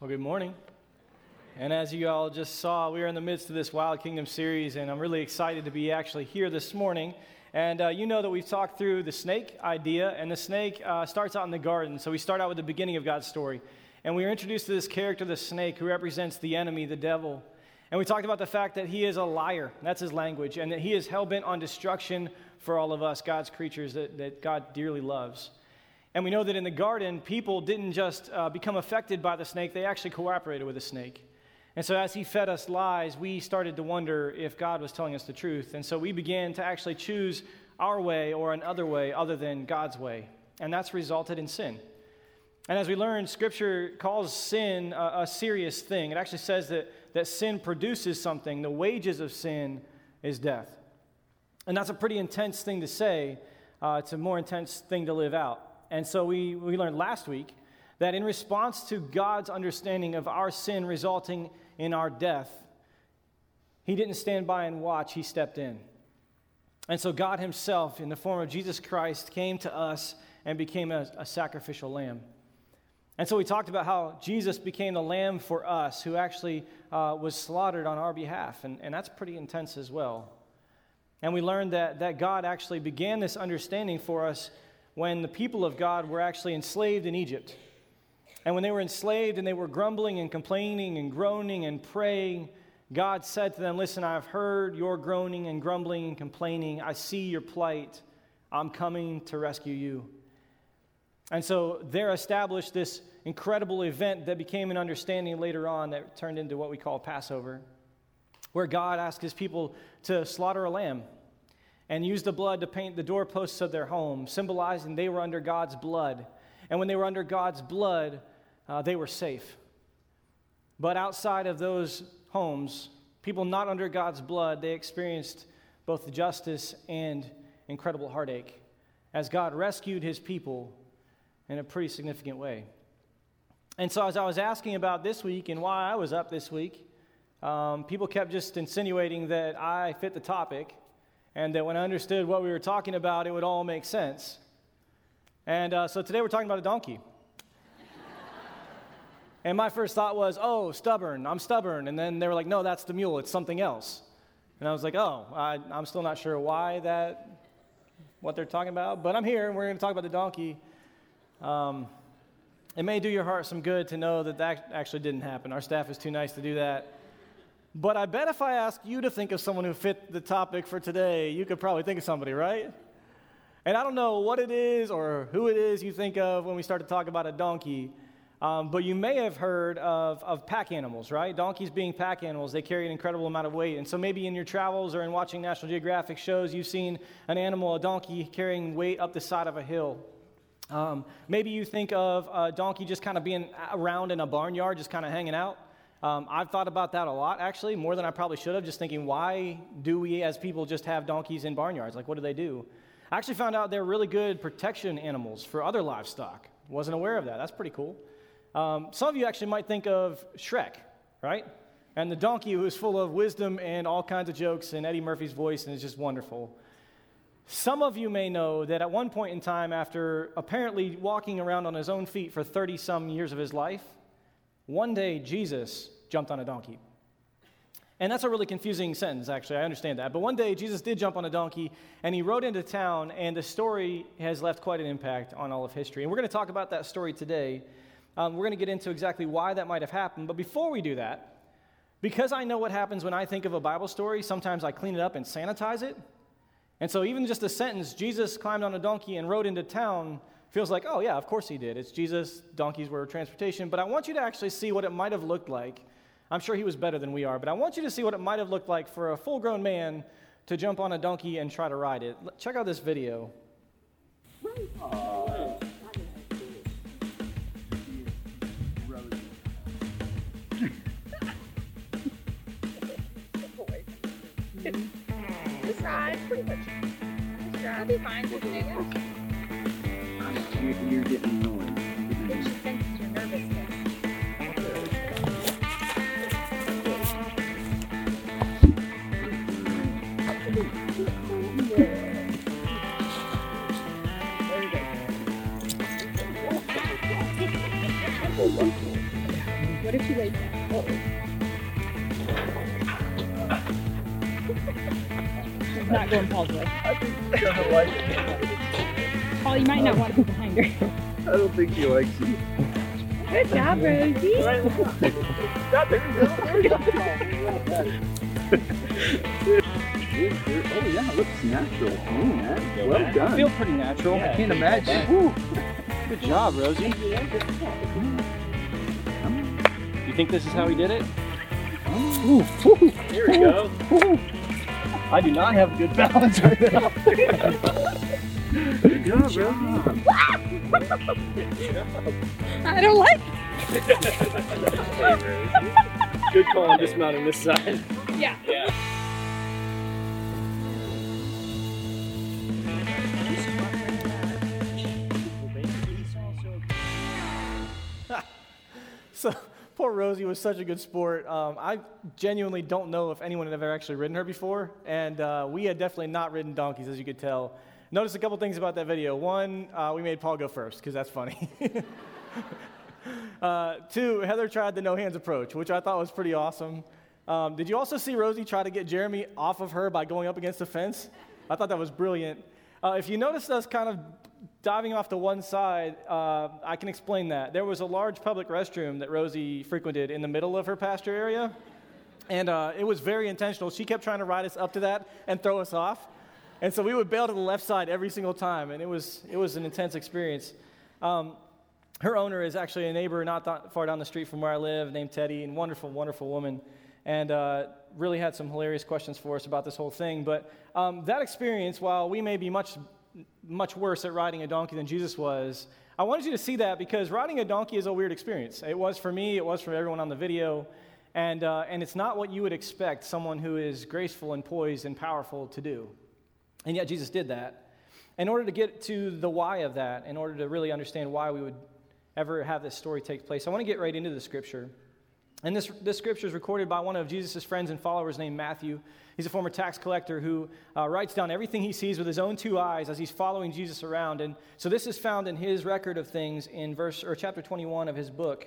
Well, good morning. And as you all just saw, we are in the midst of this Wild Kingdom series, and I'm really excited to be actually here this morning. And uh, you know that we've talked through the snake idea, and the snake uh, starts out in the garden. So we start out with the beginning of God's story. And we are introduced to this character, the snake, who represents the enemy, the devil. And we talked about the fact that he is a liar. That's his language. And that he is hell bent on destruction for all of us, God's creatures that, that God dearly loves. And we know that in the garden, people didn't just uh, become affected by the snake, they actually cooperated with the snake. And so, as he fed us lies, we started to wonder if God was telling us the truth. And so, we began to actually choose our way or another way other than God's way. And that's resulted in sin. And as we learned, Scripture calls sin a, a serious thing. It actually says that, that sin produces something. The wages of sin is death. And that's a pretty intense thing to say. Uh, it's a more intense thing to live out. And so we, we learned last week that in response to God's understanding of our sin resulting in our death, he didn't stand by and watch, he stepped in. And so God himself, in the form of Jesus Christ, came to us and became a, a sacrificial lamb. And so we talked about how Jesus became the lamb for us, who actually uh, was slaughtered on our behalf. And, and that's pretty intense as well. And we learned that, that God actually began this understanding for us when the people of God were actually enslaved in Egypt. And when they were enslaved and they were grumbling and complaining and groaning and praying, God said to them, Listen, I've heard your groaning and grumbling and complaining. I see your plight. I'm coming to rescue you. And so there established this incredible event that became an understanding later on that turned into what we call Passover, where God asked his people to slaughter a lamb and used the blood to paint the doorposts of their home, symbolizing they were under God's blood. And when they were under God's blood, uh, they were safe. But outside of those homes, people not under God's blood, they experienced both justice and incredible heartache as God rescued his people in a pretty significant way. And so, as I was asking about this week and why I was up this week, um, people kept just insinuating that I fit the topic and that when I understood what we were talking about, it would all make sense. And uh, so today we're talking about a donkey. and my first thought was, oh, stubborn, I'm stubborn. And then they were like, no, that's the mule, it's something else. And I was like, oh, I, I'm still not sure why that, what they're talking about, but I'm here and we're going to talk about the donkey. Um, it may do your heart some good to know that that actually didn't happen. Our staff is too nice to do that. But I bet if I ask you to think of someone who fit the topic for today, you could probably think of somebody, right? And I don't know what it is or who it is you think of when we start to talk about a donkey, um, but you may have heard of, of pack animals, right? Donkeys being pack animals, they carry an incredible amount of weight. And so maybe in your travels or in watching National Geographic shows, you've seen an animal, a donkey, carrying weight up the side of a hill. Um, maybe you think of a donkey just kind of being around in a barnyard, just kind of hanging out. Um, I've thought about that a lot, actually, more than I probably should have, just thinking, why do we as people just have donkeys in barnyards? Like, what do they do? I actually found out they're really good protection animals for other livestock. Wasn't aware of that. That's pretty cool. Um, some of you actually might think of Shrek, right? And the donkey who is full of wisdom and all kinds of jokes and Eddie Murphy's voice, and it's just wonderful. Some of you may know that at one point in time, after apparently walking around on his own feet for 30 some years of his life, one day, Jesus jumped on a donkey. And that's a really confusing sentence, actually. I understand that. But one day, Jesus did jump on a donkey and he rode into town, and the story has left quite an impact on all of history. And we're going to talk about that story today. Um, we're going to get into exactly why that might have happened. But before we do that, because I know what happens when I think of a Bible story, sometimes I clean it up and sanitize it. And so, even just a sentence, Jesus climbed on a donkey and rode into town, feels like, oh, yeah, of course he did. It's Jesus, donkeys were transportation. But I want you to actually see what it might have looked like. I'm sure he was better than we are, but I want you to see what it might have looked like for a full grown man to jump on a donkey and try to ride it. Check out this video. This ride, pretty much. It. You're, you're getting annoyed. It should sense your nervousness. What if she lays down? Uh-oh. She's not going Paul's way. I think she doesn't like it. Paul, you might not want to be behind her. I don't think she likes you. Good job, Rosie. Oh yeah, it looks natural to man. Well I done. feel pretty natural. I can't imagine. Woo. Good job, Rosie. You think this is how he did it? Ooh, whew. Here we go. I do not have good balance right now. Good job, Rosie. I don't like it. Good call on dismounting this side. Yeah. Yeah. So poor Rosie was such a good sport. Um, I genuinely don't know if anyone had ever actually ridden her before, and uh, we had definitely not ridden donkeys, as you could tell. Notice a couple things about that video. One, uh, we made Paul go first because that's funny. uh, two, Heather tried the no hands approach, which I thought was pretty awesome. Um, did you also see Rosie try to get Jeremy off of her by going up against the fence? I thought that was brilliant. Uh, if you noticed us kind of diving off to one side, uh, I can explain that. There was a large public restroom that Rosie frequented in the middle of her pasture area, and uh, it was very intentional. She kept trying to ride us up to that and throw us off. And so we would bail to the left side every single time, and it was, it was an intense experience. Um, her owner is actually a neighbor not that far down the street from where I live, named Teddy, and wonderful, wonderful woman, and uh, really had some hilarious questions for us about this whole thing. But um, that experience, while we may be much, much worse at riding a donkey than Jesus was, I wanted you to see that because riding a donkey is a weird experience. It was for me, it was for everyone on the video, and, uh, and it's not what you would expect someone who is graceful and poised and powerful to do. And yet Jesus did that. In order to get to the why of that, in order to really understand why we would ever have this story take place, I want to get right into the scripture. And this, this scripture is recorded by one of Jesus' friends and followers named Matthew. He's a former tax collector who uh, writes down everything he sees with his own two eyes as he's following Jesus around. And so this is found in his record of things in verse or chapter 21 of his book.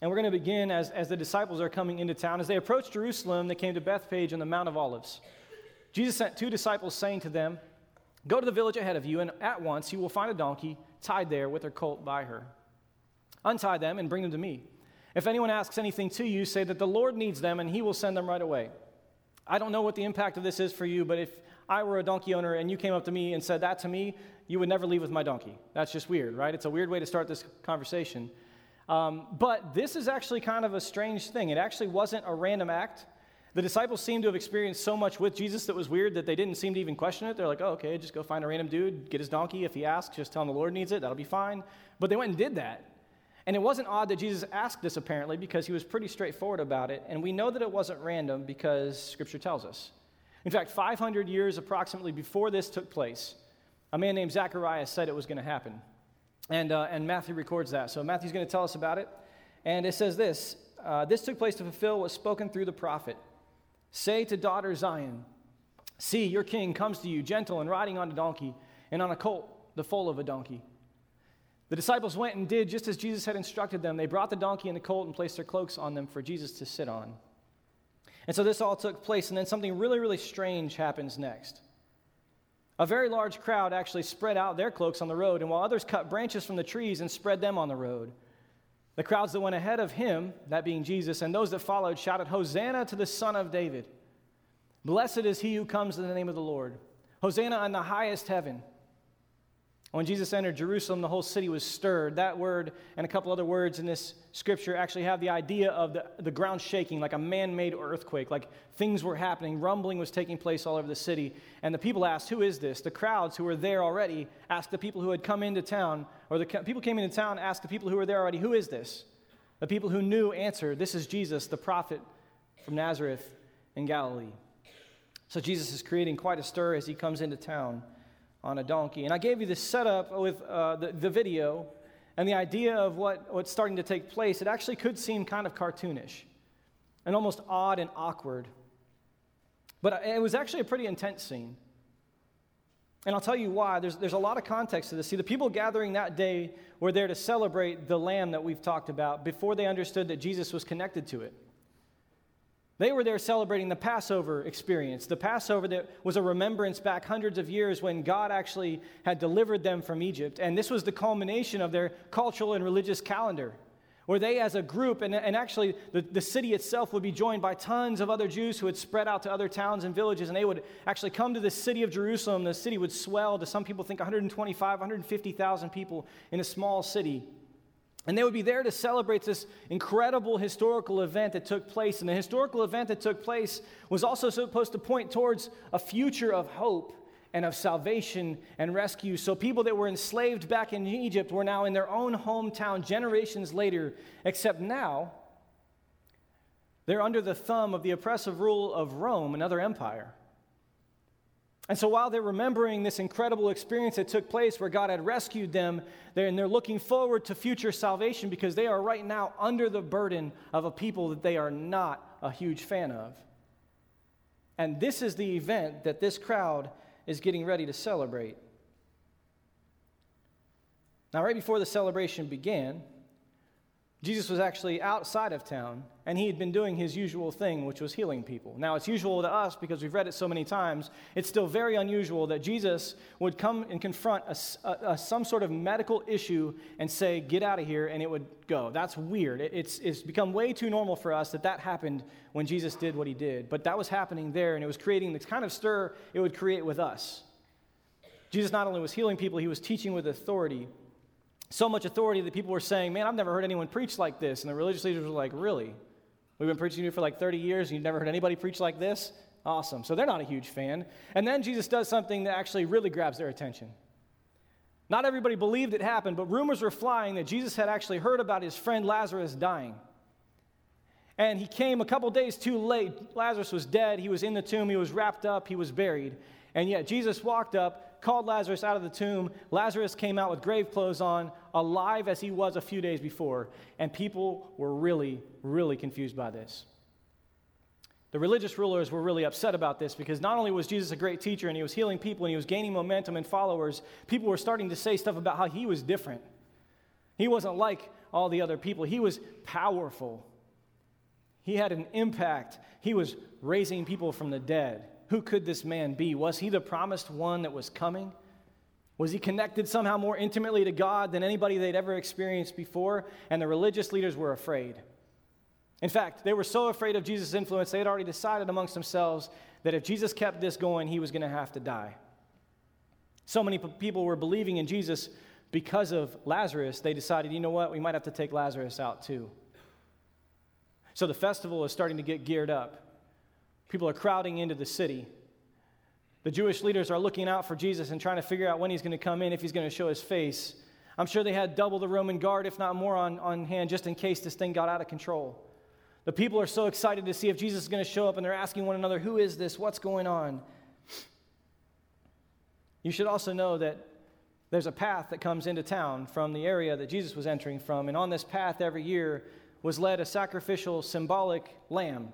And we're going to begin as, as the disciples are coming into town. As they approach Jerusalem, they came to Bethphage on the Mount of Olives. Jesus sent two disciples, saying to them, Go to the village ahead of you, and at once you will find a donkey tied there with her colt by her. Untie them and bring them to me. If anyone asks anything to you, say that the Lord needs them, and he will send them right away. I don't know what the impact of this is for you, but if I were a donkey owner and you came up to me and said that to me, you would never leave with my donkey. That's just weird, right? It's a weird way to start this conversation. Um, but this is actually kind of a strange thing. It actually wasn't a random act. The disciples seemed to have experienced so much with Jesus that was weird that they didn't seem to even question it. They're like, oh, okay, just go find a random dude, get his donkey. If he asks, just tell him the Lord needs it. That'll be fine. But they went and did that. And it wasn't odd that Jesus asked this, apparently, because he was pretty straightforward about it. And we know that it wasn't random because Scripture tells us. In fact, 500 years approximately before this took place, a man named Zacharias said it was going to happen. And, uh, and Matthew records that. So Matthew's going to tell us about it. And it says this uh, This took place to fulfill what was spoken through the prophet. Say to daughter Zion, See, your king comes to you, gentle and riding on a donkey, and on a colt, the foal of a donkey. The disciples went and did just as Jesus had instructed them. They brought the donkey and the colt and placed their cloaks on them for Jesus to sit on. And so this all took place, and then something really, really strange happens next. A very large crowd actually spread out their cloaks on the road, and while others cut branches from the trees and spread them on the road, the crowds that went ahead of him, that being Jesus, and those that followed shouted, Hosanna to the Son of David. Blessed is he who comes in the name of the Lord. Hosanna in the highest heaven. When Jesus entered Jerusalem, the whole city was stirred. That word and a couple other words in this scripture actually have the idea of the, the ground shaking, like a man made earthquake, like things were happening. Rumbling was taking place all over the city. And the people asked, Who is this? The crowds who were there already asked the people who had come into town, or the people came into town asked the people who were there already, Who is this? The people who knew answered, This is Jesus, the prophet from Nazareth in Galilee. So Jesus is creating quite a stir as he comes into town on a donkey. And I gave you the setup with uh, the, the video and the idea of what, what's starting to take place. It actually could seem kind of cartoonish and almost odd and awkward. But it was actually a pretty intense scene. And I'll tell you why. There's, there's a lot of context to this. See, the people gathering that day were there to celebrate the lamb that we've talked about before they understood that Jesus was connected to it. They were there celebrating the Passover experience, the Passover that was a remembrance back hundreds of years when God actually had delivered them from Egypt. And this was the culmination of their cultural and religious calendar, where they, as a group, and, and actually the, the city itself would be joined by tons of other Jews who had spread out to other towns and villages, and they would actually come to the city of Jerusalem. The city would swell to some people think 125, 150,000 people in a small city. And they would be there to celebrate this incredible historical event that took place. And the historical event that took place was also supposed to point towards a future of hope and of salvation and rescue. So people that were enslaved back in Egypt were now in their own hometown generations later, except now they're under the thumb of the oppressive rule of Rome, another empire. And so while they're remembering this incredible experience that took place where God had rescued them, they're, and they're looking forward to future salvation because they are right now under the burden of a people that they are not a huge fan of. And this is the event that this crowd is getting ready to celebrate. Now, right before the celebration began, Jesus was actually outside of town, and he had been doing his usual thing, which was healing people. Now, it's usual to us because we've read it so many times. It's still very unusual that Jesus would come and confront a, a, a, some sort of medical issue and say, Get out of here, and it would go. That's weird. It, it's, it's become way too normal for us that that happened when Jesus did what he did. But that was happening there, and it was creating the kind of stir it would create with us. Jesus not only was healing people, he was teaching with authority. So much authority that people were saying, Man, I've never heard anyone preach like this. And the religious leaders were like, Really? We've been preaching to you for like 30 years and you've never heard anybody preach like this? Awesome. So they're not a huge fan. And then Jesus does something that actually really grabs their attention. Not everybody believed it happened, but rumors were flying that Jesus had actually heard about his friend Lazarus dying. And he came a couple days too late. Lazarus was dead. He was in the tomb. He was wrapped up. He was buried. And yet Jesus walked up, called Lazarus out of the tomb. Lazarus came out with grave clothes on, alive as he was a few days before. And people were really, really confused by this. The religious rulers were really upset about this because not only was Jesus a great teacher and he was healing people and he was gaining momentum and followers, people were starting to say stuff about how he was different. He wasn't like all the other people, he was powerful. He had an impact. He was raising people from the dead. Who could this man be? Was he the promised one that was coming? Was he connected somehow more intimately to God than anybody they'd ever experienced before? And the religious leaders were afraid. In fact, they were so afraid of Jesus' influence, they had already decided amongst themselves that if Jesus kept this going, he was going to have to die. So many people were believing in Jesus because of Lazarus, they decided, you know what, we might have to take Lazarus out too. So the festival is starting to get geared up. People are crowding into the city. The Jewish leaders are looking out for Jesus and trying to figure out when he's going to come in, if he's going to show his face. I'm sure they had double the Roman guard, if not more, on, on hand just in case this thing got out of control. The people are so excited to see if Jesus is going to show up, and they're asking one another, Who is this? What's going on? You should also know that there's a path that comes into town from the area that Jesus was entering from, and on this path every year was led a sacrificial symbolic lamb.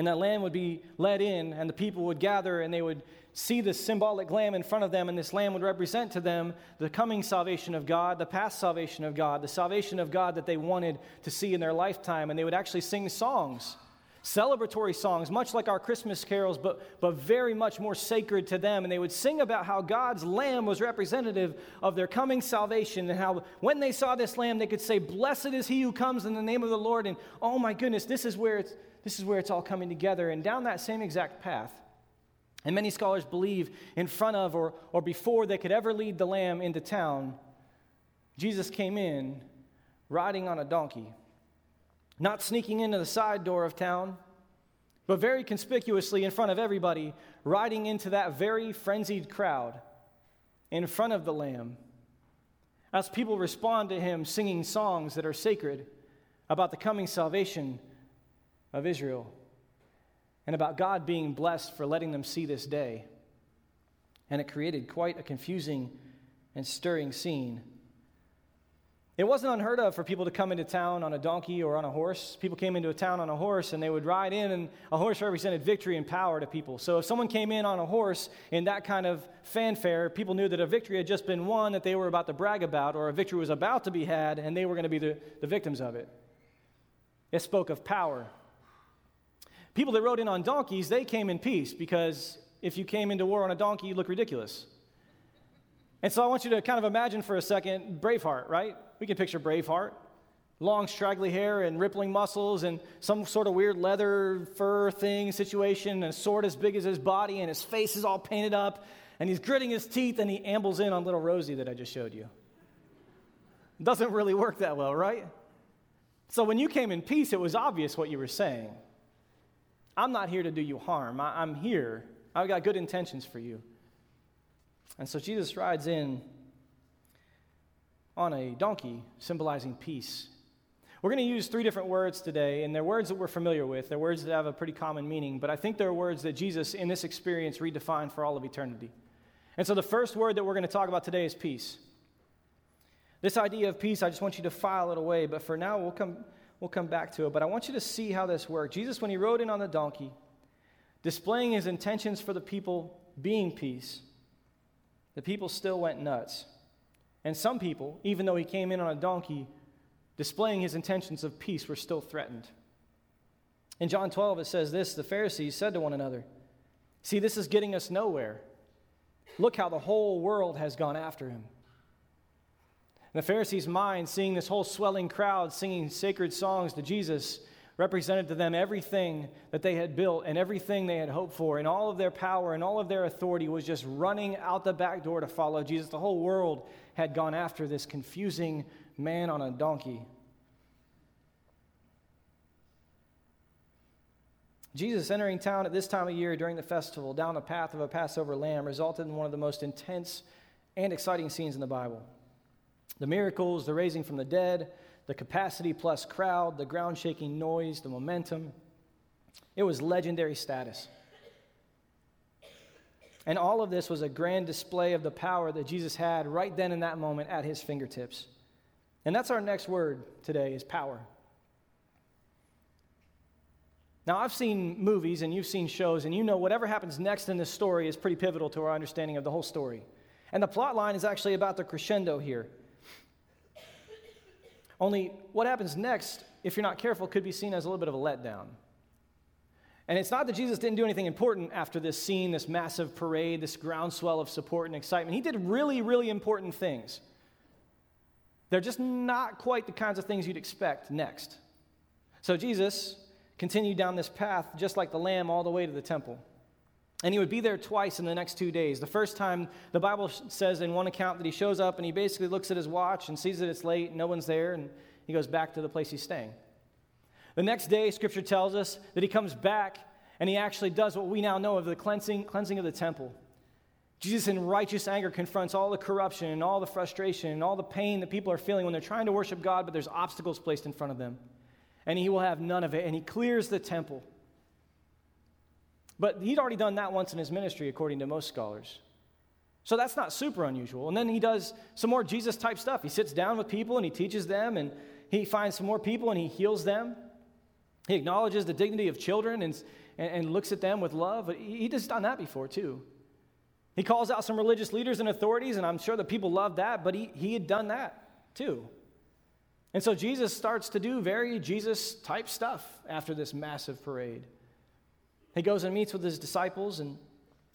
And that lamb would be led in, and the people would gather, and they would see this symbolic lamb in front of them, and this lamb would represent to them the coming salvation of God, the past salvation of God, the salvation of God that they wanted to see in their lifetime. And they would actually sing songs, celebratory songs, much like our Christmas carols, but, but very much more sacred to them. And they would sing about how God's lamb was representative of their coming salvation, and how when they saw this lamb, they could say, Blessed is he who comes in the name of the Lord. And oh my goodness, this is where it's this is where it's all coming together. And down that same exact path, and many scholars believe in front of or, or before they could ever lead the lamb into town, Jesus came in riding on a donkey, not sneaking into the side door of town, but very conspicuously in front of everybody, riding into that very frenzied crowd in front of the lamb. As people respond to him singing songs that are sacred about the coming salvation of Israel and about God being blessed for letting them see this day. And it created quite a confusing and stirring scene. It wasn't unheard of for people to come into town on a donkey or on a horse. People came into a town on a horse and they would ride in, and a horse represented victory and power to people. So if someone came in on a horse in that kind of fanfare, people knew that a victory had just been won that they were about to brag about, or a victory was about to be had, and they were going to be the, the victims of it. It spoke of power. People that rode in on donkeys, they came in peace because if you came into war on a donkey, you look ridiculous. And so I want you to kind of imagine for a second Braveheart, right? We can picture Braveheart. Long, straggly hair and rippling muscles, and some sort of weird leather fur thing situation, and a sword as big as his body, and his face is all painted up, and he's gritting his teeth, and he ambles in on little Rosie that I just showed you. Doesn't really work that well, right? So when you came in peace, it was obvious what you were saying. I'm not here to do you harm. I, am here. I've got good intentions for you. And so Jesus rides in on a donkey, symbolizing peace. We're going to use three different words today, and they're words that we're familiar with. They're words that have a pretty common meaning, but I think they're words that Jesus, in this experience, redefined for all of eternity. And so the first word that we're going to talk about today is peace. This idea of peace, I just want you to file it away, but for now, we'll come, we'll come back to it. But I want you to see how this worked. Jesus, when he rode in on the donkey, displaying his intentions for the people being peace, the people still went nuts. And some people, even though he came in on a donkey, displaying his intentions of peace, were still threatened. In John 12, it says this The Pharisees said to one another, See, this is getting us nowhere. Look how the whole world has gone after him. The Pharisees' mind, seeing this whole swelling crowd singing sacred songs to Jesus, represented to them everything that they had built and everything they had hoped for, and all of their power and all of their authority was just running out the back door to follow Jesus. The whole world had gone after this confusing man on a donkey. Jesus entering town at this time of year during the festival down the path of a Passover lamb resulted in one of the most intense and exciting scenes in the Bible. The miracles, the raising from the dead, the capacity plus crowd, the ground shaking noise, the momentum. It was legendary status. And all of this was a grand display of the power that Jesus had right then in that moment at his fingertips. And that's our next word today is power. Now, I've seen movies and you've seen shows, and you know whatever happens next in this story is pretty pivotal to our understanding of the whole story. And the plot line is actually about the crescendo here. Only what happens next, if you're not careful, could be seen as a little bit of a letdown. And it's not that Jesus didn't do anything important after this scene, this massive parade, this groundswell of support and excitement. He did really, really important things. They're just not quite the kinds of things you'd expect next. So Jesus continued down this path, just like the lamb, all the way to the temple. And he would be there twice in the next two days. The first time, the Bible says in one account that he shows up and he basically looks at his watch and sees that it's late, no one's there, and he goes back to the place he's staying. The next day, scripture tells us that he comes back and he actually does what we now know of the cleansing, cleansing of the temple. Jesus, in righteous anger, confronts all the corruption and all the frustration and all the pain that people are feeling when they're trying to worship God, but there's obstacles placed in front of them. And he will have none of it. And he clears the temple. But he'd already done that once in his ministry, according to most scholars. So that's not super unusual. And then he does some more Jesus type stuff. He sits down with people and he teaches them, and he finds some more people and he heals them. He acknowledges the dignity of children and, and, and looks at them with love. He, he just done that before, too. He calls out some religious leaders and authorities, and I'm sure the people loved that, but he, he had done that, too. And so Jesus starts to do very Jesus type stuff after this massive parade. He goes and meets with his disciples and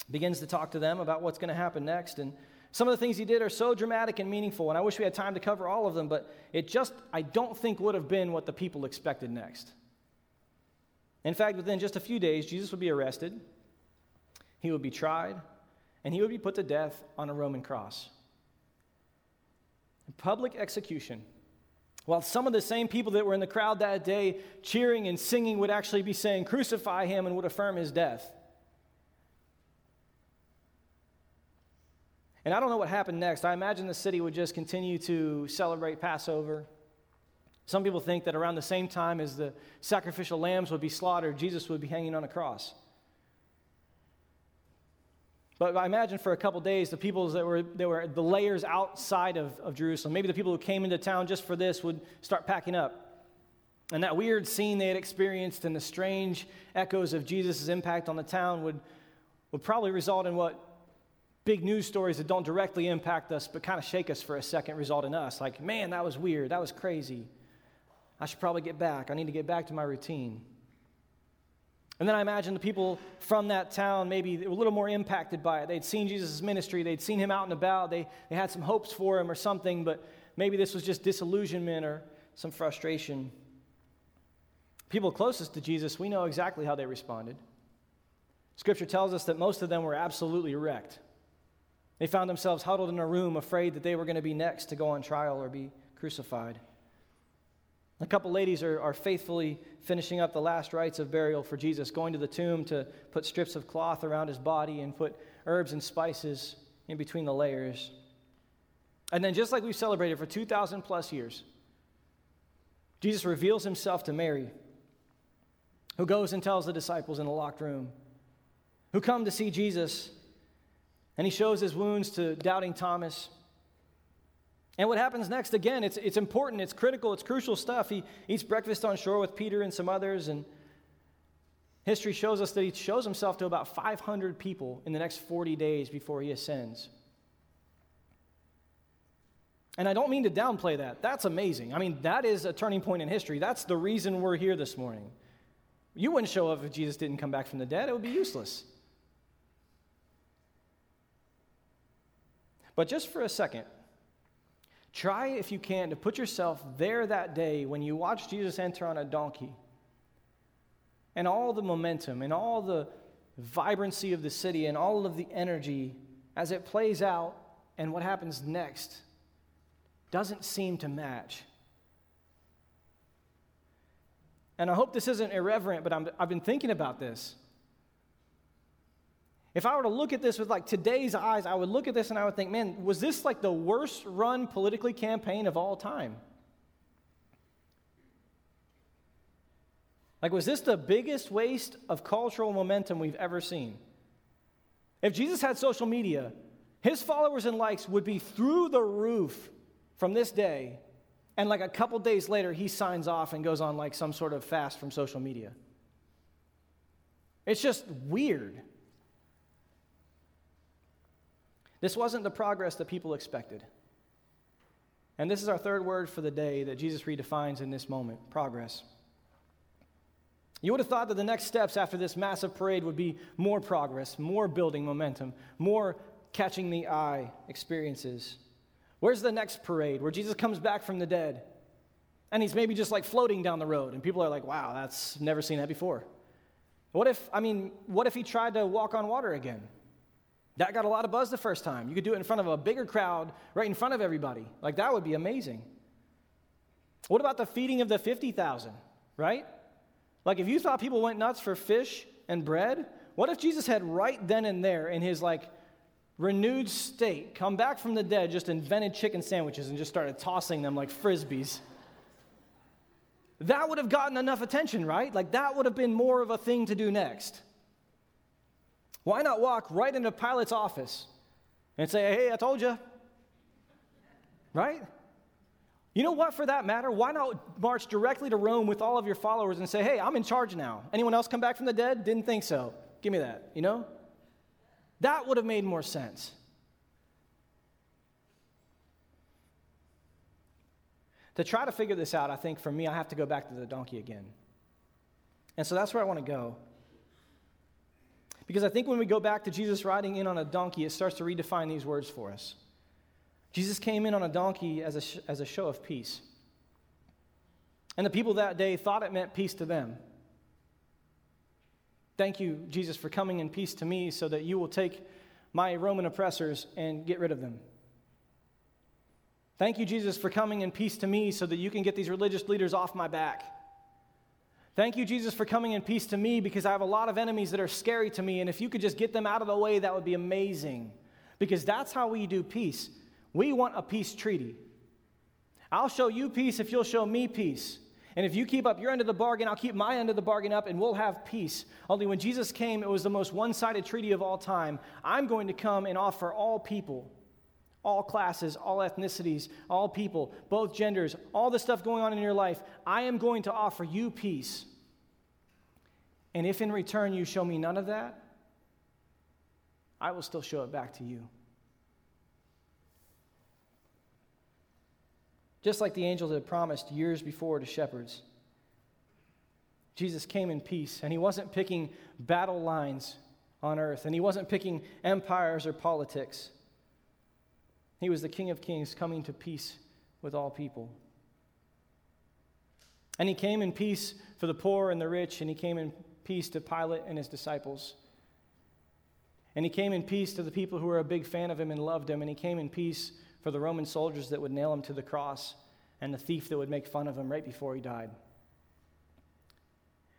begins to talk to them about what's going to happen next. And some of the things he did are so dramatic and meaningful, and I wish we had time to cover all of them, but it just, I don't think, would have been what the people expected next. In fact, within just a few days, Jesus would be arrested, he would be tried, and he would be put to death on a Roman cross—a Public execution while some of the same people that were in the crowd that day cheering and singing would actually be saying, Crucify him, and would affirm his death. And I don't know what happened next. I imagine the city would just continue to celebrate Passover. Some people think that around the same time as the sacrificial lambs would be slaughtered, Jesus would be hanging on a cross. But I imagine for a couple days, the people that were, that were the layers outside of, of Jerusalem, maybe the people who came into town just for this would start packing up. And that weird scene they had experienced and the strange echoes of Jesus' impact on the town would, would probably result in what big news stories that don't directly impact us but kind of shake us for a second result in us. Like, man, that was weird. That was crazy. I should probably get back. I need to get back to my routine. And then I imagine the people from that town maybe were a little more impacted by it. They'd seen Jesus' ministry, they'd seen him out and about, they, they had some hopes for him or something, but maybe this was just disillusionment or some frustration. People closest to Jesus, we know exactly how they responded. Scripture tells us that most of them were absolutely wrecked. They found themselves huddled in a room, afraid that they were going to be next to go on trial or be crucified. A couple ladies are, are faithfully finishing up the last rites of burial for Jesus, going to the tomb to put strips of cloth around his body and put herbs and spices in between the layers. And then, just like we've celebrated for 2,000 plus years, Jesus reveals himself to Mary, who goes and tells the disciples in a locked room, who come to see Jesus, and he shows his wounds to doubting Thomas. And what happens next, again, it's, it's important, it's critical, it's crucial stuff. He eats breakfast on shore with Peter and some others, and history shows us that he shows himself to about 500 people in the next 40 days before he ascends. And I don't mean to downplay that. That's amazing. I mean, that is a turning point in history. That's the reason we're here this morning. You wouldn't show up if Jesus didn't come back from the dead, it would be useless. But just for a second, Try, if you can, to put yourself there that day when you watch Jesus enter on a donkey and all the momentum and all the vibrancy of the city and all of the energy as it plays out and what happens next doesn't seem to match. And I hope this isn't irreverent, but i have been thinking about this. If I were to look at this with like today's eyes, I would look at this and I would think, man, was this like the worst run politically campaign of all time? Like, was this the biggest waste of cultural momentum we've ever seen? If Jesus had social media, his followers and likes would be through the roof from this day, and like a couple days later, he signs off and goes on like some sort of fast from social media. It's just weird. This wasn't the progress that people expected. And this is our third word for the day that Jesus redefines in this moment progress. You would have thought that the next steps after this massive parade would be more progress, more building momentum, more catching the eye experiences. Where's the next parade where Jesus comes back from the dead and he's maybe just like floating down the road and people are like, wow, that's never seen that before? What if, I mean, what if he tried to walk on water again? That got a lot of buzz the first time. You could do it in front of a bigger crowd, right in front of everybody. Like, that would be amazing. What about the feeding of the 50,000, right? Like, if you thought people went nuts for fish and bread, what if Jesus had right then and there in his, like, renewed state come back from the dead, just invented chicken sandwiches and just started tossing them like frisbees? That would have gotten enough attention, right? Like, that would have been more of a thing to do next. Why not walk right into Pilate's office and say, hey, I told you? Right? You know what, for that matter? Why not march directly to Rome with all of your followers and say, hey, I'm in charge now? Anyone else come back from the dead? Didn't think so. Give me that, you know? That would have made more sense. To try to figure this out, I think for me, I have to go back to the donkey again. And so that's where I want to go. Because I think when we go back to Jesus riding in on a donkey, it starts to redefine these words for us. Jesus came in on a donkey as a, sh- as a show of peace. And the people that day thought it meant peace to them. Thank you, Jesus, for coming in peace to me so that you will take my Roman oppressors and get rid of them. Thank you, Jesus, for coming in peace to me so that you can get these religious leaders off my back. Thank you, Jesus, for coming in peace to me because I have a lot of enemies that are scary to me. And if you could just get them out of the way, that would be amazing. Because that's how we do peace. We want a peace treaty. I'll show you peace if you'll show me peace. And if you keep up your end of the bargain, I'll keep my end of the bargain up, and we'll have peace. Only when Jesus came, it was the most one sided treaty of all time. I'm going to come and offer all people, all classes, all ethnicities, all people, both genders, all the stuff going on in your life. I am going to offer you peace. And if in return you show me none of that, I will still show it back to you. Just like the angels had promised years before to shepherds. Jesus came in peace, and he wasn't picking battle lines on earth, and he wasn't picking empires or politics. He was the King of Kings coming to peace with all people. And he came in peace for the poor and the rich, and he came in peace to Pilate and his disciples. And he came in peace to the people who were a big fan of him and loved him, and he came in peace for the Roman soldiers that would nail him to the cross and the thief that would make fun of him right before he died.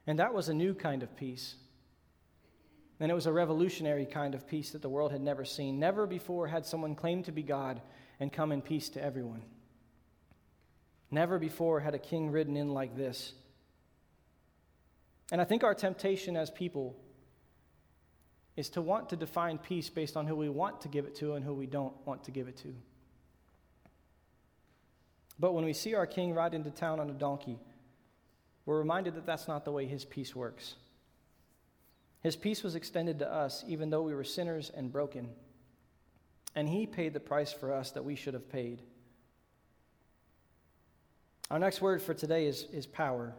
And that was a new kind of peace. And it was a revolutionary kind of peace that the world had never seen. Never before had someone claimed to be God and come in peace to everyone. Never before had a king ridden in like this. And I think our temptation as people is to want to define peace based on who we want to give it to and who we don't want to give it to. But when we see our king ride into town on a donkey, we're reminded that that's not the way his peace works. His peace was extended to us even though we were sinners and broken. And he paid the price for us that we should have paid. Our next word for today is, is power.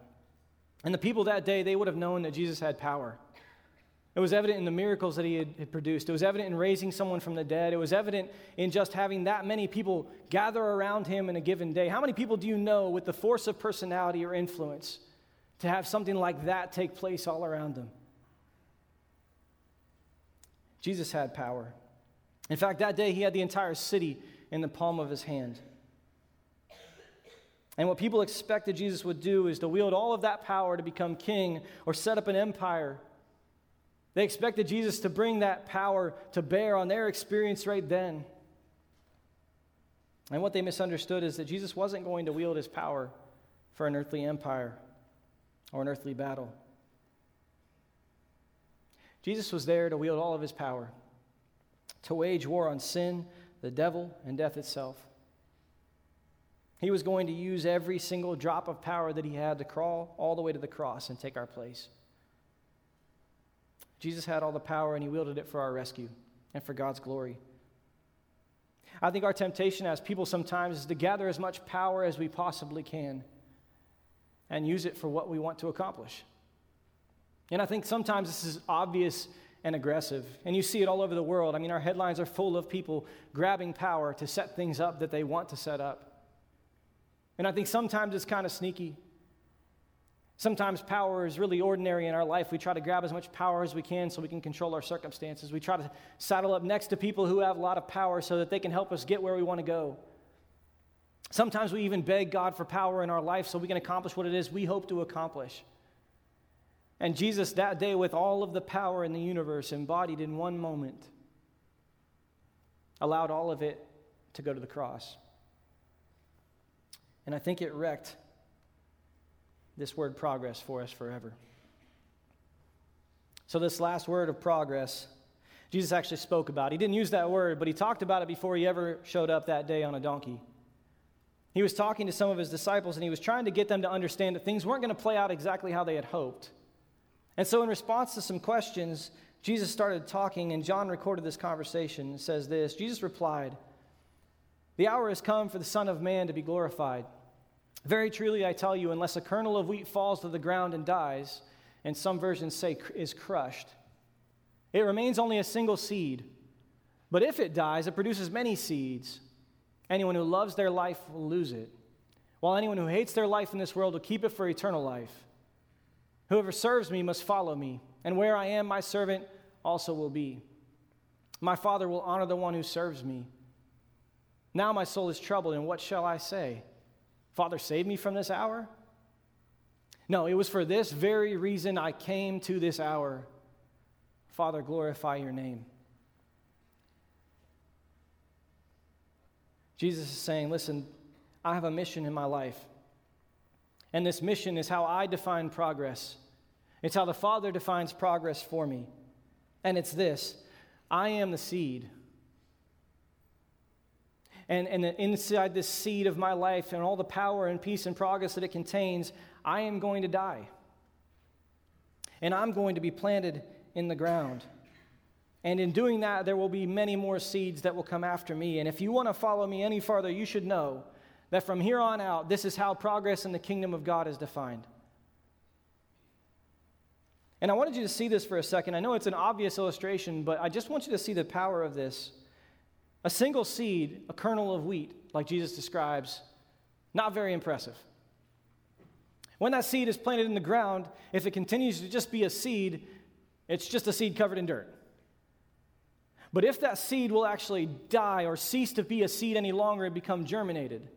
And the people that day, they would have known that Jesus had power. It was evident in the miracles that he had, had, produced. It was evident in raising someone from the dead. It was evident in just having that many people gather around him in a given day. How many people do you know with the force of personality or influence to have something like that take place all around them? Jesus had power. In fact, that day he had the entire city in the palm of his hand. And what people expected Jesus would do is to wield all of that power to become king or set up an empire they expected Jesus to bring that power to bear on their experience right then. And what they misunderstood is that Jesus wasn't going to wield his power for an earthly empire or an earthly battle. Jesus was there to wield all of his power, to wage war on sin, the devil, and death itself. He was going to use every single drop of power that he had to crawl all the way to the cross and take our place. Jesus had all the power and he wielded it for our rescue and for God's glory. I think our temptation as people sometimes is to gather as much power as we possibly can and use it for what we want to accomplish. And I think sometimes this is obvious and aggressive. And you see it all over the world. I mean, our headlines are full of people grabbing power to set things up that they want to set up. And I think sometimes it's kind of sneaky. Sometimes power is really ordinary in our life. We try to grab as much power as we can so we can control our circumstances. We try to saddle up next to people who have a lot of power so that they can help us get where we want to go. Sometimes we even beg God for power in our life so we can accomplish what it is we hope to accomplish. And Jesus, that day, with all of the power in the universe embodied in one moment, allowed all of it to go to the cross. And I think it wrecked this word progress for us forever. So, this last word of progress, Jesus actually spoke about. He didn't use that word, but he talked about it before he ever showed up that day on a donkey. He was talking to some of his disciples and he was trying to get them to understand that things weren't going to play out exactly how they had hoped. And so, in response to some questions, Jesus started talking, and John recorded this conversation. It says this Jesus replied, The hour has come for the Son of Man to be glorified. Very truly, I tell you, unless a kernel of wheat falls to the ground and dies, and some versions say is crushed, it remains only a single seed. But if it dies, it produces many seeds. Anyone who loves their life will lose it, while anyone who hates their life in this world will keep it for eternal life. Whoever serves me must follow me, and where I am, my servant also will be. My Father will honor the one who serves me. Now my soul is troubled, and what shall I say? Father, save me from this hour? No, it was for this very reason I came to this hour. Father, glorify your name. Jesus is saying, Listen, I have a mission in my life. And this mission is how I define progress. It's how the Father defines progress for me. And it's this I am the seed. And, and inside this seed of my life and all the power and peace and progress that it contains, I am going to die. And I'm going to be planted in the ground. And in doing that, there will be many more seeds that will come after me. And if you want to follow me any farther, you should know that from here on out, this is how progress in the kingdom of God is defined. And I wanted you to see this for a second. I know it's an obvious illustration, but I just want you to see the power of this. A single seed, a kernel of wheat, like Jesus describes, not very impressive. When that seed is planted in the ground, if it continues to just be a seed, it's just a seed covered in dirt. But if that seed will actually die or cease to be a seed any longer and become germinated,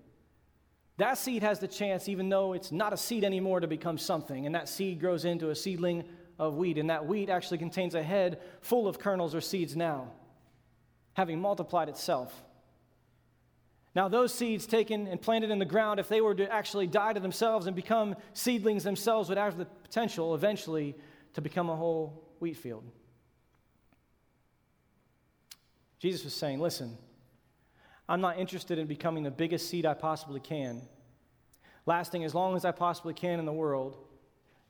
that seed has the chance, even though it's not a seed anymore, to become something. And that seed grows into a seedling of wheat. And that wheat actually contains a head full of kernels or seeds now, having multiplied itself. Now, those seeds taken and planted in the ground, if they were to actually die to themselves and become seedlings themselves, would have the potential eventually to become a whole wheat field. Jesus was saying, Listen, I'm not interested in becoming the biggest seed I possibly can, lasting as long as I possibly can in the world,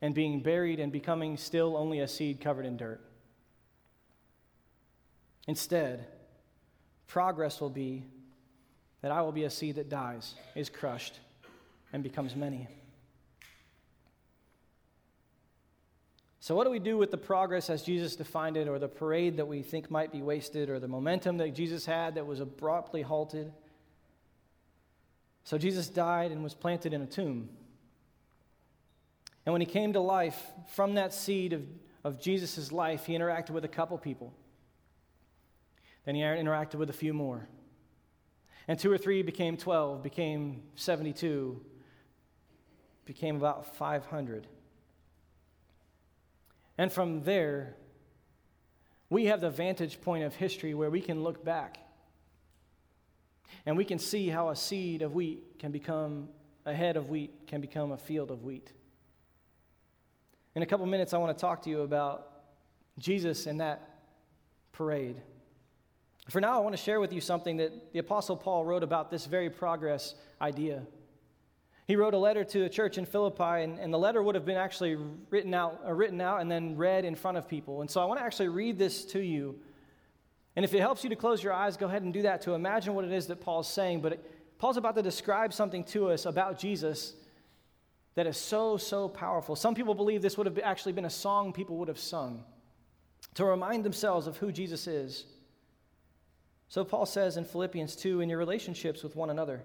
and being buried and becoming still only a seed covered in dirt. Instead, progress will be that I will be a seed that dies, is crushed, and becomes many. So, what do we do with the progress as Jesus defined it, or the parade that we think might be wasted, or the momentum that Jesus had that was abruptly halted? So, Jesus died and was planted in a tomb. And when he came to life, from that seed of, of Jesus' life, he interacted with a couple people. Then he interacted with a few more. And two or three became 12, became 72, became about 500. And from there, we have the vantage point of history where we can look back and we can see how a seed of wheat can become a head of wheat, can become a field of wheat. In a couple minutes, I want to talk to you about Jesus and that parade. For now, I want to share with you something that the Apostle Paul wrote about this very progress idea. He wrote a letter to a church in Philippi, and, and the letter would have been actually written out, uh, written out and then read in front of people. And so I want to actually read this to you. And if it helps you to close your eyes, go ahead and do that to imagine what it is that Paul's saying. But it, Paul's about to describe something to us about Jesus that is so, so powerful. Some people believe this would have actually been a song people would have sung to remind themselves of who Jesus is. So Paul says in Philippians 2 in your relationships with one another,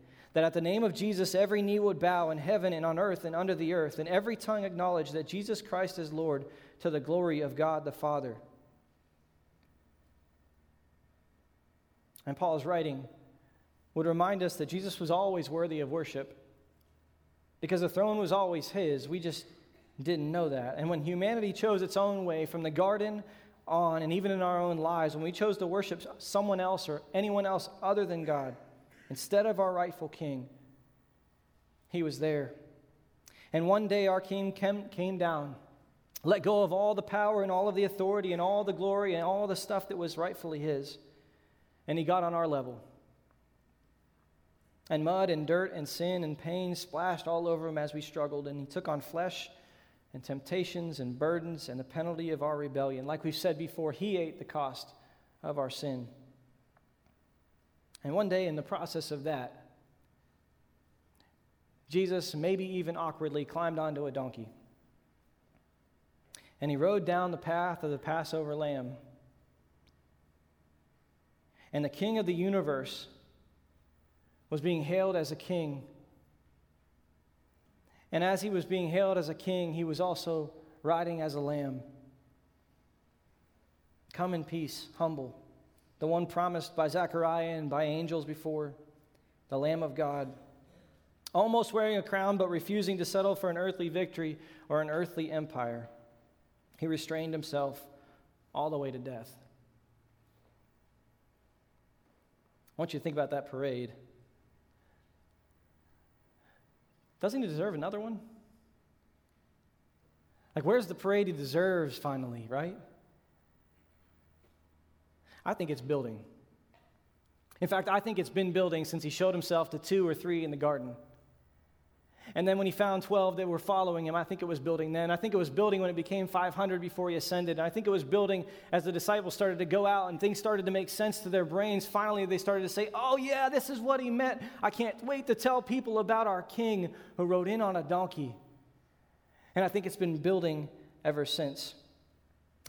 that at the name of Jesus every knee would bow in heaven and on earth and under the earth, and every tongue acknowledge that Jesus Christ is Lord to the glory of God the Father. And Paul's writing would remind us that Jesus was always worthy of worship because the throne was always his. We just didn't know that. And when humanity chose its own way from the garden on, and even in our own lives, when we chose to worship someone else or anyone else other than God, Instead of our rightful king, he was there. And one day our king came, down, let go of all the power and all of the authority and all the glory and all the stuff that was rightfully his. And he got on our level. And mud and dirt and sin and pain splashed all over him as we struggled. And he took on flesh and temptations and burdens and the penalty of our rebellion. Like we've said before, he ate the cost of our sin. And one day, in the process of that, Jesus, maybe even awkwardly, climbed onto a donkey. And he rode down the path of the Passover lamb. And the king of the universe was being hailed as a king. And as he was being hailed as a king, he was also riding as a lamb. Come in peace, humble, the one promised by Zechariah and by angels before, the Lamb of God, almost wearing a crown but refusing to settle for an earthly victory or an earthly empire. He restrained himself all the way to death. I want you to think about that parade. Doesn't he deserve another one? Like, where's the parade he deserves finally, right? I think it's building. In fact, I think it's been building since he showed himself to two or three in the garden. And then when he found 12 that were following him, I think it was building then. I think it was building when it became 500 before he ascended. And I think it was building as the disciples started to go out and things started to make sense to their brains. Finally, they started to say, Oh, yeah, this is what he meant. I can't wait to tell people about our king who rode in on a donkey. And I think it's been building ever since.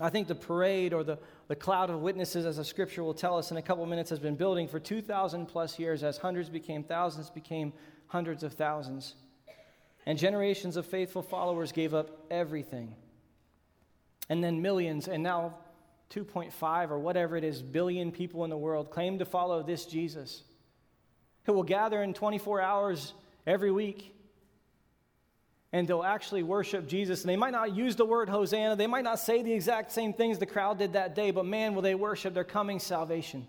I think the parade or the, the cloud of witnesses, as the scripture will tell us in a couple minutes, has been building for 2,000 plus years as hundreds became thousands, became hundreds of thousands. And generations of faithful followers gave up everything. And then millions, and now 2.5 or whatever it is, billion people in the world claim to follow this Jesus, who will gather in 24 hours every week and they'll actually worship Jesus. And they might not use the word Hosanna, they might not say the exact same things the crowd did that day, but man, will they worship their coming salvation?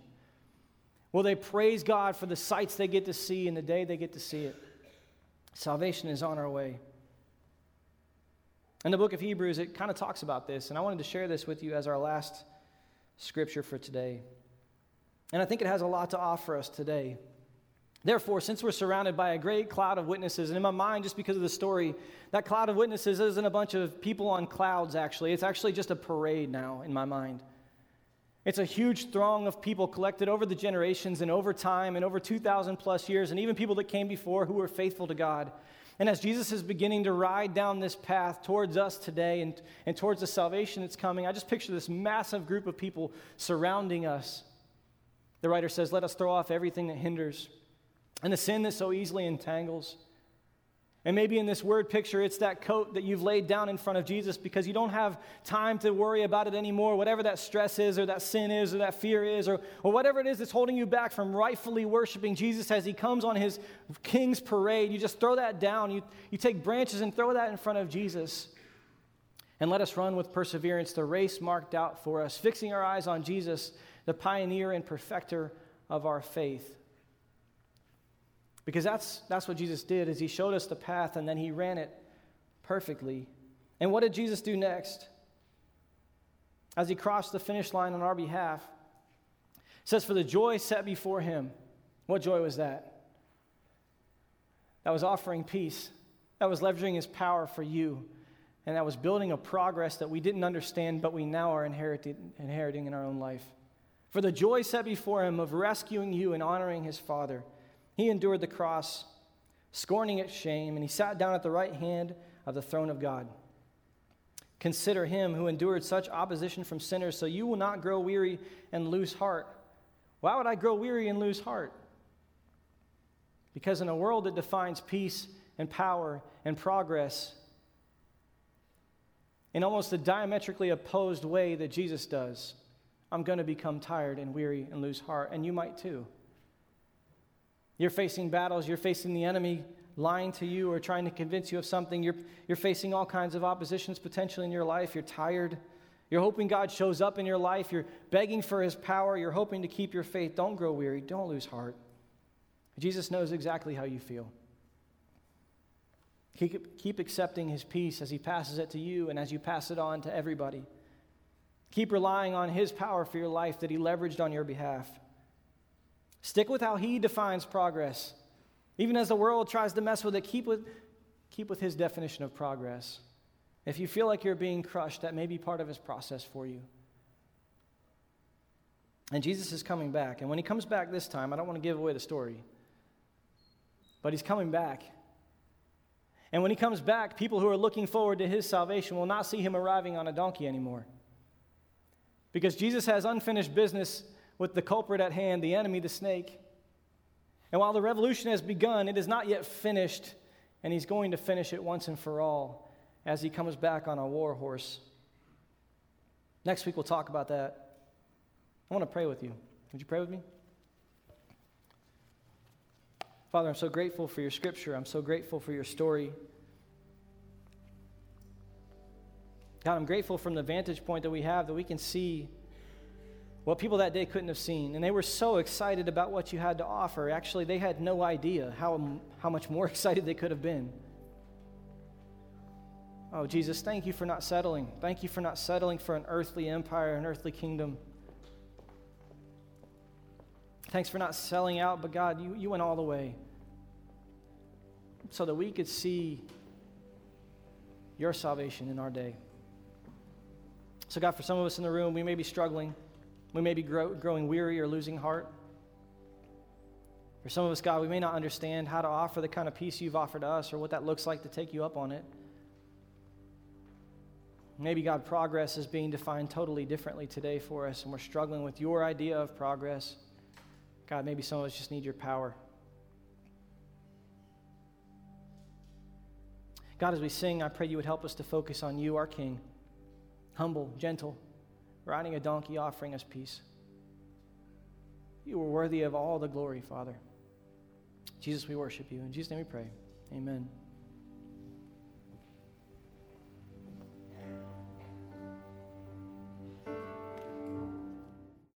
Will they praise God for the sights they get to see and the day they get to see it? Salvation is on our way. In the book of Hebrews, it kind of talks about this, and I wanted to share this with you as our last scripture for today. And I think it has a lot to offer us today. Therefore, since we're surrounded by a great cloud of witnesses, and in my mind, just because of the story, that cloud of witnesses isn't a bunch of people on clouds, actually. It's actually just a parade now in my mind. It's a huge throng of people collected over the generations and over time and over 2,000 plus years, and even people that came before who were faithful to God. And as Jesus is beginning to ride down this path towards us today and, and towards the salvation that's coming, I just picture this massive group of people surrounding us. The writer says, Let us throw off everything that hinders and the sin that so easily entangles and maybe in this word picture, it's that coat that you've laid down in front of Jesus because you don't have time to worry about it anymore, whatever that stress is, or that sin is, or that fear is, or, or whatever it is that's holding you back from rightfully worshiping Jesus as he comes on his king's parade. You just throw that down. You, you take branches and throw that in front of Jesus. And let us run with perseverance the race marked out for us, fixing our eyes on Jesus, the pioneer and perfecter of our faith. Because that's, that's what Jesus did is he showed us the path and then he ran it perfectly. And what did Jesus do next? As he crossed the finish line on our behalf, says, For the joy set before him. What joy was that? That was offering peace. That was leveraging his power for you. And that was building a progress that we didn't understand, but we now are inheriting in our own life. For the joy set before him of rescuing you and honoring his Father he endured the cross, scorning its shame, and he sat down at the right hand of the throne of God. Consider him who endured such opposition from sinners, so you will not grow weary and lose heart. Why would I grow weary and lose heart? Because in a world that defines peace and power and progress in almost a diametrically opposed way that Jesus does, I'm going to become tired and weary and lose heart, and you might too. You're facing battles, you're facing the enemy lying to you or trying to convince you of something. You're, you're facing all kinds of oppositions potentially in your life. You're tired. You're hoping God shows up in your life. You're begging for his power. You're hoping to keep your faith. Don't grow weary. Don't lose heart. Jesus knows exactly how you feel. Keep, keep accepting his peace as he passes it to you and as you pass it on to everybody. Keep relying on his power for your life that he leveraged on your behalf. Stick with how he defines progress. Even as the world tries to mess with it, keep with, keep with his definition of progress. If you feel like you're being crushed, that may be part of his process for you. And Jesus is coming back. And when he comes back this time, I don't want to give away the story, but he's coming back. And when he comes back, people who are looking forward to his salvation will not see him arriving on a donkey anymore. Because Jesus has unfinished business with the culprit at hand, the enemy, the snake. And while the revolution has begun, it is not yet finished and he's going to finish it once and for all as he comes back on a war horse. Next week, we'll talk about that. I want to pray with you. Would you pray with me? Father, I'm so grateful for your scripture. I'm so grateful for your story. God, I'm grateful from the vantage point that we have that we can see what people that day couldn't have seen. And they were so excited about what you had to offer. Actually, they had no idea how, how much more excited they could have been. Oh, Jesus, thank you for not settling. Thank you for not settling for an earthly empire, an earthly kingdom. Thanks for not selling out, but God, you, you went all the way so that we could see your salvation in our day. So, God, for some of us in the room, we may be struggling. We may be grow, growing weary or losing heart. For some of us, God, we may not understand how to offer the kind of peace you've offered us or what that looks like to take you up on it. Maybe, God, progress is being defined totally differently today for us, and we're struggling with your idea of progress. God, maybe some of us just need your power. God, as we sing, I pray you would help us to focus on you, our King, humble, gentle riding a donkey, offering us peace. You are worthy of all the glory, Father. Jesus, we worship you. In Jesus' name we pray. Amen.